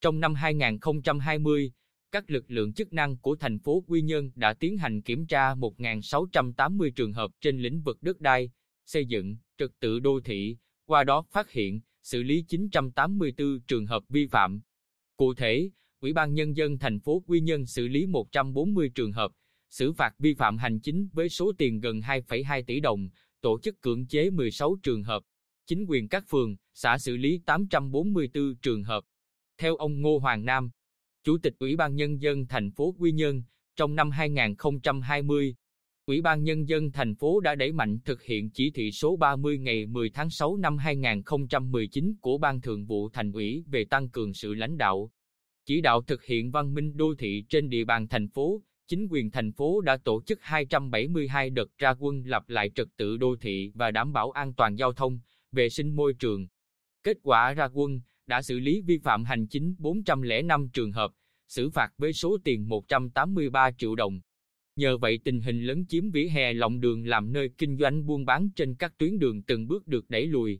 Trong năm 2020, các lực lượng chức năng của thành phố Quy Nhơn đã tiến hành kiểm tra 1.680 trường hợp trên lĩnh vực đất đai, xây dựng, trật tự đô thị, qua đó phát hiện, xử lý 984 trường hợp vi phạm. Cụ thể, Ủy ban Nhân dân thành phố Quy Nhơn xử lý 140 trường hợp, xử phạt vi phạm hành chính với số tiền gần 2,2 tỷ đồng, tổ chức cưỡng chế 16 trường hợp. Chính quyền các phường, xã xử lý 844 trường hợp. Theo ông Ngô Hoàng Nam, Chủ tịch Ủy ban Nhân dân thành phố Quy Nhơn, trong năm 2020, Ủy ban Nhân dân thành phố đã đẩy mạnh thực hiện chỉ thị số 30 ngày 10 tháng 6 năm 2019 của Ban Thường vụ Thành ủy về tăng cường sự lãnh đạo. Chỉ đạo thực hiện văn minh đô thị trên địa bàn thành phố, chính quyền thành phố đã tổ chức 272 đợt ra quân lập lại trật tự đô thị và đảm bảo an toàn giao thông, vệ sinh môi trường. Kết quả ra quân đã xử lý vi phạm hành chính 405 trường hợp, xử phạt với số tiền 183 triệu đồng. Nhờ vậy tình hình lấn chiếm vỉa hè lòng đường làm nơi kinh doanh buôn bán trên các tuyến đường từng bước được đẩy lùi.